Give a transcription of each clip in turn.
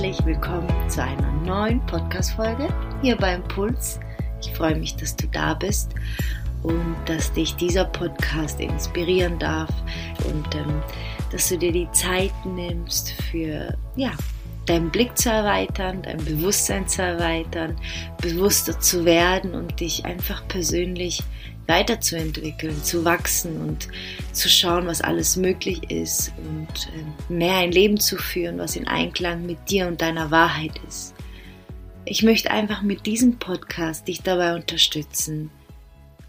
herzlich willkommen zu einer neuen Podcast-Folge hier beim Puls. Ich freue mich, dass du da bist und dass dich dieser Podcast inspirieren darf und ähm, dass du dir die Zeit nimmst für ja, deinen Blick zu erweitern, dein Bewusstsein zu erweitern, bewusster zu werden und dich einfach persönlich weiterzuentwickeln, zu wachsen und zu schauen, was alles möglich ist und ähm, mehr ein Leben zu führen, was in Einklang mit dir und deiner Wahrheit ist. Ich möchte einfach mit diesem Podcast dich dabei unterstützen,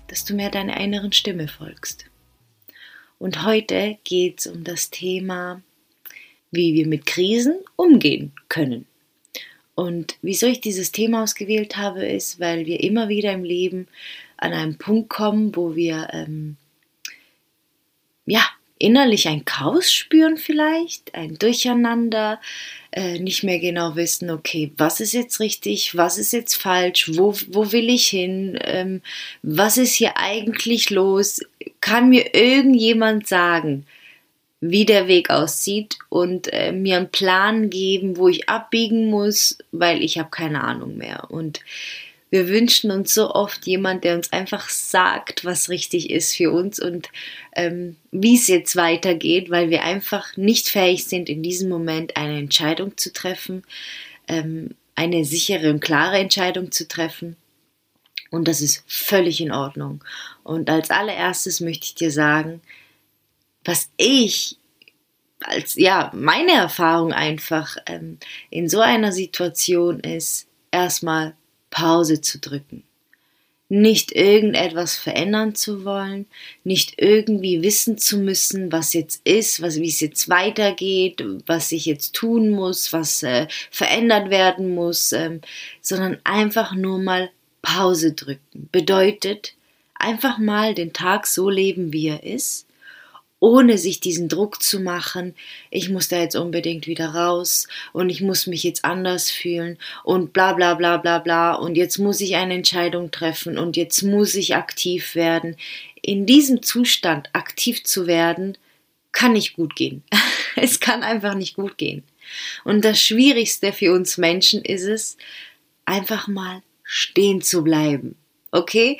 dass du mehr deiner inneren Stimme folgst. Und heute geht es um das Thema, wie wir mit Krisen umgehen können. Und wieso ich dieses Thema ausgewählt habe, ist, weil wir immer wieder im Leben an einen Punkt kommen, wo wir ähm, ja innerlich ein Chaos spüren vielleicht, ein Durcheinander, äh, nicht mehr genau wissen, okay, was ist jetzt richtig, was ist jetzt falsch, wo, wo will ich hin, ähm, was ist hier eigentlich los, kann mir irgendjemand sagen, wie der Weg aussieht und äh, mir einen Plan geben, wo ich abbiegen muss, weil ich habe keine Ahnung mehr. Und wir wünschen uns so oft jemand, der uns einfach sagt, was richtig ist für uns und ähm, wie es jetzt weitergeht, weil wir einfach nicht fähig sind, in diesem Moment eine Entscheidung zu treffen, ähm, eine sichere und klare Entscheidung zu treffen. Und das ist völlig in Ordnung. Und als allererstes möchte ich dir sagen, was ich als ja meine Erfahrung einfach ähm, in so einer Situation ist, erstmal Pause zu drücken. Nicht irgendetwas verändern zu wollen, nicht irgendwie wissen zu müssen, was jetzt ist, was, wie es jetzt weitergeht, was ich jetzt tun muss, was äh, verändert werden muss, ähm, sondern einfach nur mal Pause drücken. Bedeutet, einfach mal den Tag so leben, wie er ist ohne sich diesen Druck zu machen, ich muss da jetzt unbedingt wieder raus und ich muss mich jetzt anders fühlen und bla bla bla bla bla und jetzt muss ich eine Entscheidung treffen und jetzt muss ich aktiv werden. In diesem Zustand aktiv zu werden, kann nicht gut gehen. es kann einfach nicht gut gehen. Und das Schwierigste für uns Menschen ist es, einfach mal stehen zu bleiben. Okay?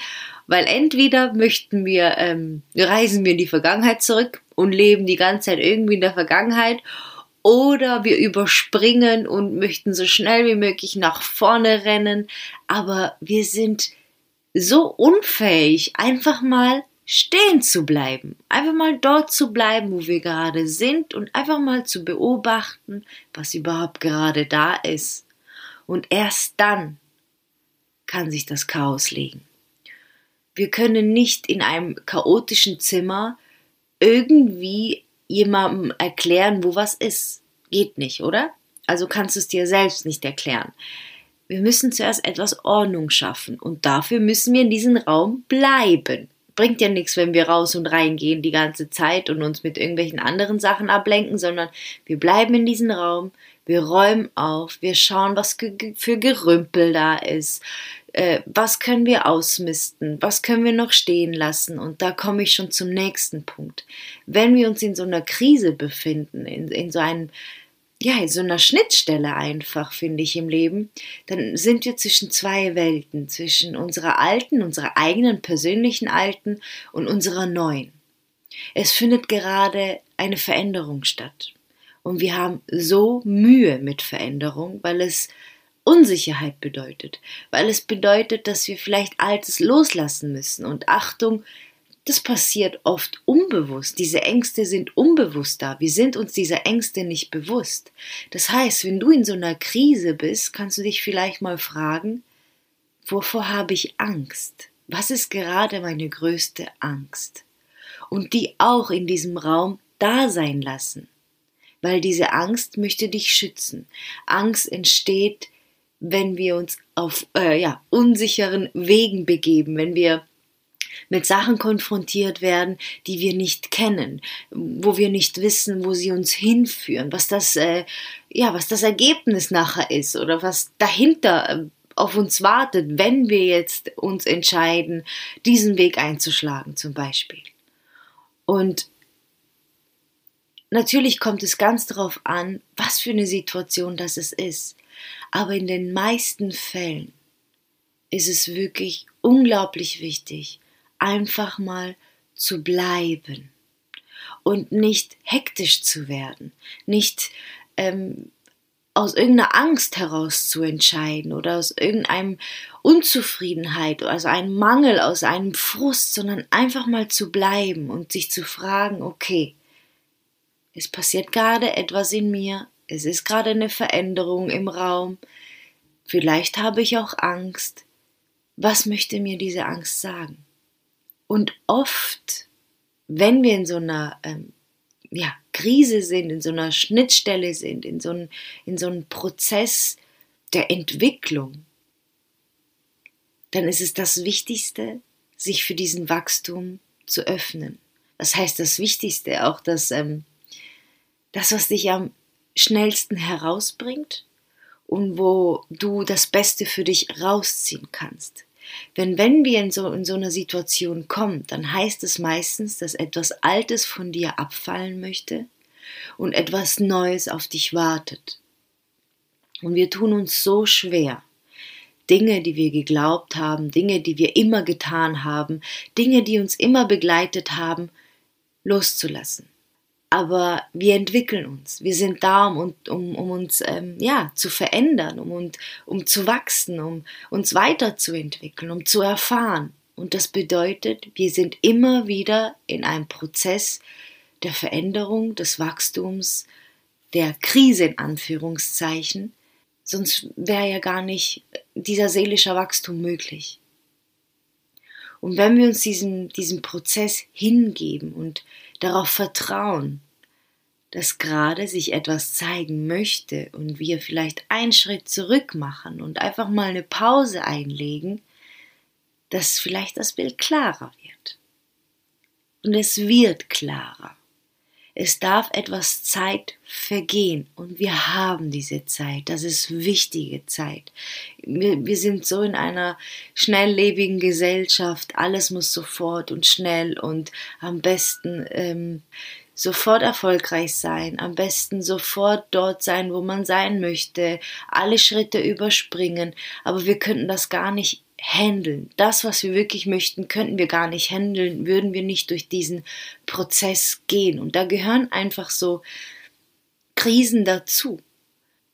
Weil entweder möchten wir, ähm, reisen wir in die Vergangenheit zurück und leben die ganze Zeit irgendwie in der Vergangenheit oder wir überspringen und möchten so schnell wie möglich nach vorne rennen, aber wir sind so unfähig, einfach mal stehen zu bleiben, einfach mal dort zu bleiben, wo wir gerade sind und einfach mal zu beobachten, was überhaupt gerade da ist. Und erst dann kann sich das Chaos legen. Wir können nicht in einem chaotischen Zimmer irgendwie jemandem erklären, wo was ist. Geht nicht, oder? Also kannst du es dir selbst nicht erklären. Wir müssen zuerst etwas Ordnung schaffen und dafür müssen wir in diesem Raum bleiben. Bringt ja nichts, wenn wir raus und reingehen die ganze Zeit und uns mit irgendwelchen anderen Sachen ablenken, sondern wir bleiben in diesem Raum, wir räumen auf, wir schauen, was für Gerümpel da ist, äh, was können wir ausmisten, was können wir noch stehen lassen. Und da komme ich schon zum nächsten Punkt. Wenn wir uns in so einer Krise befinden, in, in so einem ja, in so einer Schnittstelle einfach, finde ich, im Leben, dann sind wir zwischen zwei Welten, zwischen unserer alten, unserer eigenen persönlichen alten und unserer neuen. Es findet gerade eine Veränderung statt. Und wir haben so Mühe mit Veränderung, weil es Unsicherheit bedeutet, weil es bedeutet, dass wir vielleicht Altes loslassen müssen. Und Achtung, das passiert oft unbewusst. Diese Ängste sind unbewusst da. Wir sind uns dieser Ängste nicht bewusst. Das heißt, wenn du in so einer Krise bist, kannst du dich vielleicht mal fragen, wovor habe ich Angst? Was ist gerade meine größte Angst? Und die auch in diesem Raum da sein lassen. Weil diese Angst möchte dich schützen. Angst entsteht wenn wir uns auf äh, ja, unsicheren Wegen begeben, wenn wir mit Sachen konfrontiert werden, die wir nicht kennen, wo wir nicht wissen, wo sie uns hinführen, was das, äh, ja, was das Ergebnis nachher ist oder was dahinter äh, auf uns wartet, wenn wir jetzt uns entscheiden, diesen Weg einzuschlagen, zum Beispiel. Und natürlich kommt es ganz darauf an, was für eine Situation das ist. Aber in den meisten Fällen ist es wirklich unglaublich wichtig, einfach mal zu bleiben und nicht hektisch zu werden, nicht ähm, aus irgendeiner Angst heraus zu entscheiden oder aus irgendeinem Unzufriedenheit, also einem Mangel, aus einem Frust, sondern einfach mal zu bleiben und sich zu fragen, okay, es passiert gerade etwas in mir, es ist gerade eine Veränderung im Raum, vielleicht habe ich auch Angst, was möchte mir diese Angst sagen? Und oft, wenn wir in so einer ähm, ja, Krise sind, in so einer Schnittstelle sind, in so, ein, in so einem Prozess der Entwicklung, dann ist es das Wichtigste, sich für diesen Wachstum zu öffnen. Das heißt, das Wichtigste, auch das, ähm, das, was dich am schnellsten herausbringt und wo du das Beste für dich rausziehen kannst. Denn wenn wir in so, in so einer Situation kommen, dann heißt es meistens, dass etwas Altes von dir abfallen möchte und etwas Neues auf dich wartet. Und wir tun uns so schwer, Dinge, die wir geglaubt haben, Dinge, die wir immer getan haben, Dinge, die uns immer begleitet haben, loszulassen aber wir entwickeln uns. Wir sind da, um, um, um uns ähm, ja, zu verändern, um, um, um zu wachsen, um uns weiterzuentwickeln, um zu erfahren. Und das bedeutet, wir sind immer wieder in einem Prozess der Veränderung, des Wachstums, der Krise in Anführungszeichen. Sonst wäre ja gar nicht dieser seelische Wachstum möglich. Und wenn wir uns diesem, diesem Prozess hingeben und darauf vertrauen, dass gerade sich etwas zeigen möchte und wir vielleicht einen Schritt zurück machen und einfach mal eine Pause einlegen, dass vielleicht das Bild klarer wird. Und es wird klarer. Es darf etwas Zeit vergehen und wir haben diese Zeit. Das ist wichtige Zeit. Wir, wir sind so in einer schnelllebigen Gesellschaft. Alles muss sofort und schnell und am besten ähm, sofort erfolgreich sein, am besten sofort dort sein, wo man sein möchte, alle Schritte überspringen. Aber wir könnten das gar nicht handeln. Das, was wir wirklich möchten, könnten wir gar nicht handeln, würden wir nicht durch diesen Prozess gehen. Und da gehören einfach so Krisen dazu.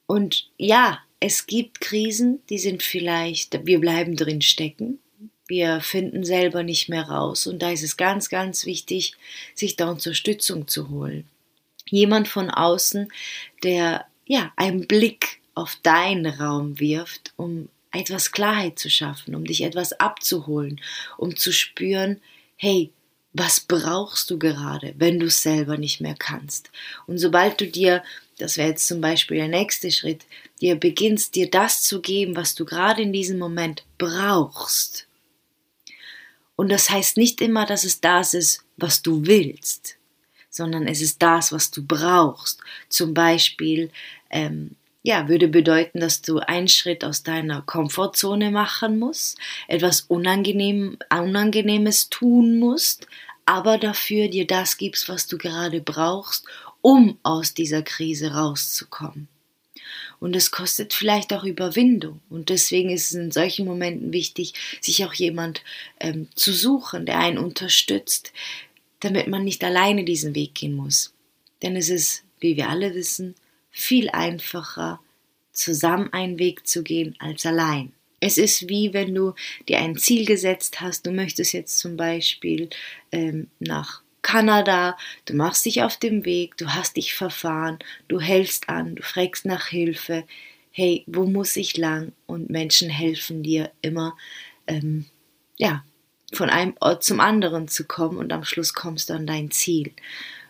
Und ja, es gibt Krisen, die sind vielleicht, wir bleiben drin stecken, wir finden selber nicht mehr raus. Und da ist es ganz, ganz wichtig, sich da Unterstützung zu holen. Jemand von außen, der ja einen Blick auf deinen Raum wirft, um etwas Klarheit zu schaffen, um dich etwas abzuholen, um zu spüren, hey, was brauchst du gerade, wenn du es selber nicht mehr kannst? Und sobald du dir, das wäre jetzt zum Beispiel der nächste Schritt, dir beginnst, dir das zu geben, was du gerade in diesem Moment brauchst. Und das heißt nicht immer, dass es das ist, was du willst, sondern es ist das, was du brauchst. Zum Beispiel ähm, ja, würde bedeuten, dass du einen Schritt aus deiner Komfortzone machen musst, etwas Unangenehm, Unangenehmes tun musst, aber dafür dir das gibst, was du gerade brauchst, um aus dieser Krise rauszukommen. Und es kostet vielleicht auch Überwindung. Und deswegen ist es in solchen Momenten wichtig, sich auch jemand ähm, zu suchen, der einen unterstützt, damit man nicht alleine diesen Weg gehen muss. Denn es ist, wie wir alle wissen, viel einfacher, zusammen einen Weg zu gehen als allein. Es ist wie wenn du dir ein Ziel gesetzt hast, du möchtest jetzt zum Beispiel ähm, nach Kanada, du machst dich auf dem Weg, du hast dich verfahren, du hältst an, du fragst nach Hilfe, hey, wo muss ich lang? Und Menschen helfen dir immer, ähm, ja, von einem Ort zum anderen zu kommen. Und am Schluss kommst du an dein Ziel.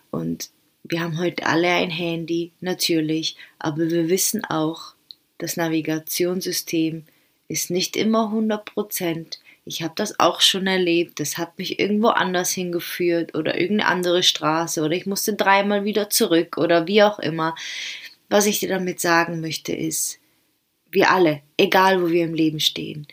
Und wir haben heute alle ein Handy, natürlich, aber wir wissen auch, das Navigationssystem ist nicht immer 100 Prozent. Ich habe das auch schon erlebt. Das hat mich irgendwo anders hingeführt oder irgendeine andere Straße oder ich musste dreimal wieder zurück oder wie auch immer. Was ich dir damit sagen möchte ist, wir alle, egal wo wir im Leben stehen,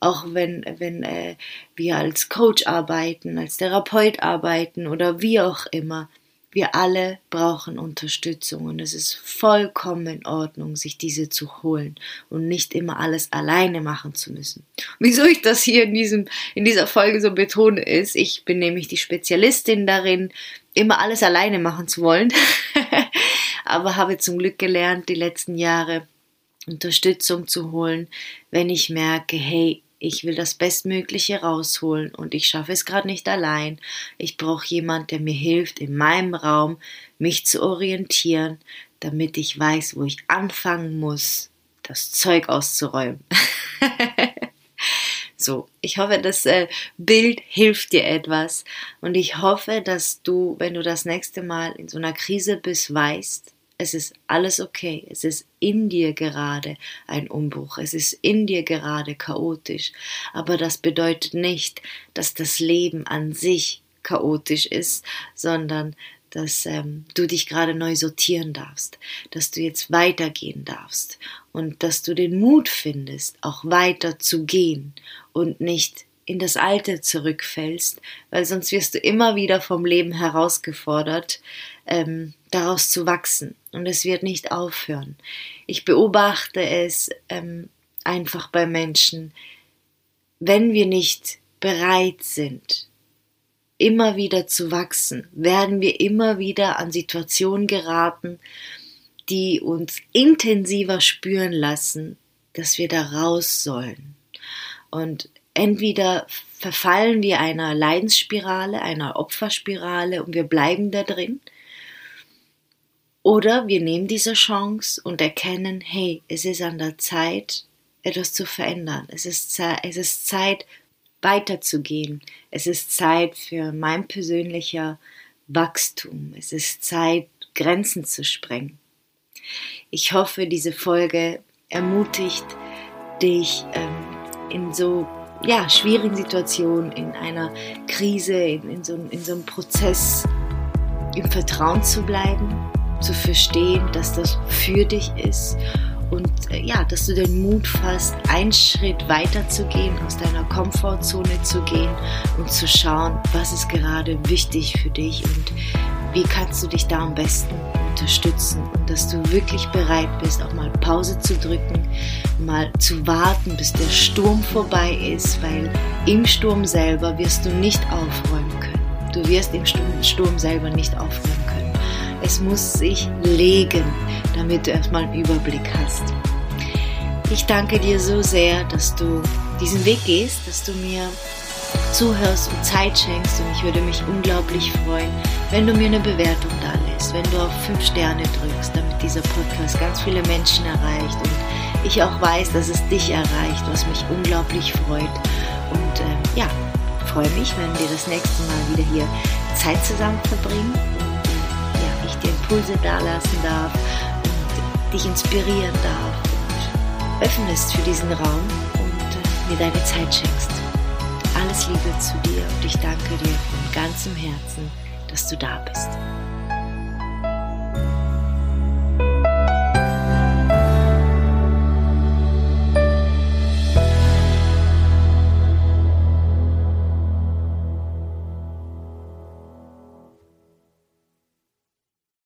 auch wenn, wenn äh, wir als Coach arbeiten, als Therapeut arbeiten oder wie auch immer, wir alle brauchen Unterstützung und es ist vollkommen in Ordnung, sich diese zu holen und nicht immer alles alleine machen zu müssen. Wieso ich das hier in, diesem, in dieser Folge so betone ist, ich bin nämlich die Spezialistin darin, immer alles alleine machen zu wollen, aber habe zum Glück gelernt, die letzten Jahre Unterstützung zu holen, wenn ich merke, hey, ich will das Bestmögliche rausholen und ich schaffe es gerade nicht allein. Ich brauche jemand, der mir hilft, in meinem Raum mich zu orientieren, damit ich weiß, wo ich anfangen muss, das Zeug auszuräumen. so, ich hoffe, das äh, Bild hilft dir etwas und ich hoffe, dass du, wenn du das nächste Mal in so einer Krise bist, weißt, es ist alles okay. Es ist in dir gerade ein Umbruch. Es ist in dir gerade chaotisch. Aber das bedeutet nicht, dass das Leben an sich chaotisch ist, sondern dass ähm, du dich gerade neu sortieren darfst, dass du jetzt weitergehen darfst und dass du den Mut findest, auch weiter zu gehen und nicht in das Alte zurückfällst, weil sonst wirst du immer wieder vom Leben herausgefordert, ähm, daraus zu wachsen. Und es wird nicht aufhören. Ich beobachte es ähm, einfach bei Menschen, wenn wir nicht bereit sind, immer wieder zu wachsen, werden wir immer wieder an Situationen geraten, die uns intensiver spüren lassen, dass wir da raus sollen. Und entweder verfallen wir einer Leidensspirale, einer Opferspirale und wir bleiben da drin, oder wir nehmen diese Chance und erkennen, hey, es ist an der Zeit, etwas zu verändern. Es ist, Zeit, es ist Zeit, weiterzugehen. Es ist Zeit für mein persönlicher Wachstum. Es ist Zeit, Grenzen zu sprengen. Ich hoffe, diese Folge ermutigt dich ähm, in so ja, schwierigen Situationen, in einer Krise, in, in, so, in so einem Prozess im Vertrauen zu bleiben, zu verstehen, dass das für dich ist und äh, ja, dass du den Mut fasst, einen Schritt weiter zu gehen, aus deiner Komfortzone zu gehen und zu schauen, was ist gerade wichtig für dich und wie kannst du dich da am besten unterstützen und dass du wirklich bereit bist, auch mal Pause zu drücken, mal zu warten, bis der Sturm vorbei ist, weil im Sturm selber wirst du nicht aufräumen können. Du wirst im Sturm selber nicht aufräumen können. Es muss sich legen, damit du erstmal einen Überblick hast. Ich danke dir so sehr, dass du diesen Weg gehst, dass du mir zuhörst und Zeit schenkst und ich würde mich unglaublich freuen, wenn du mir eine Bewertung da lässt, wenn du auf 5 Sterne drückst, damit dieser Podcast ganz viele Menschen erreicht und ich auch weiß, dass es dich erreicht, was mich unglaublich freut. Und äh, ja, freue mich, wenn wir das nächste Mal wieder hier Zeit zusammen verbringen und ja, ich dir Impulse dalassen darf und dich inspirieren darf und öffnest für diesen Raum und äh, mir deine Zeit schenkst. Alles Liebe zu dir und ich danke dir von ganzem Herzen, dass du da bist.